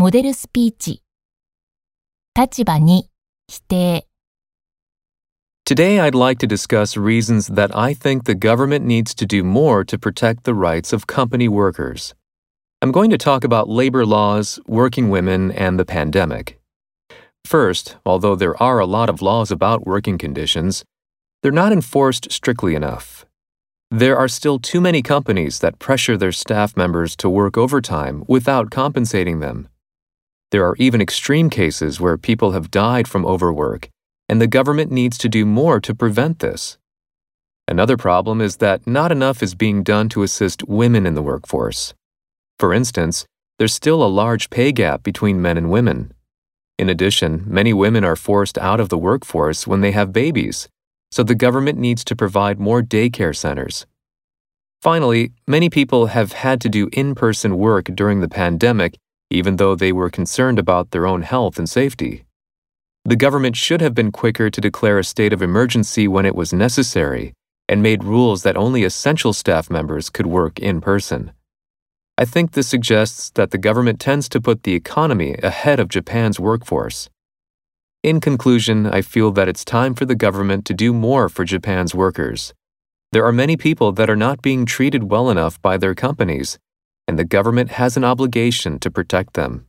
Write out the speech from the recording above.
モデルスピーチ立場に否定 Today, I'd like to discuss reasons that I think the government needs to do more to protect the rights of company workers. I'm going to talk about labor laws, working women, and the pandemic. First, although there are a lot of laws about working conditions, they're not enforced strictly enough. There are still too many companies that pressure their staff members to work overtime without compensating them. There are even extreme cases where people have died from overwork, and the government needs to do more to prevent this. Another problem is that not enough is being done to assist women in the workforce. For instance, there's still a large pay gap between men and women. In addition, many women are forced out of the workforce when they have babies, so the government needs to provide more daycare centers. Finally, many people have had to do in person work during the pandemic, even though they were concerned about their own health and safety. The government should have been quicker to declare a state of emergency when it was necessary and made rules that only essential staff members could work in person. I think this suggests that the government tends to put the economy ahead of Japan's workforce. In conclusion, I feel that it's time for the government to do more for Japan's workers. There are many people that are not being treated well enough by their companies, and the government has an obligation to protect them.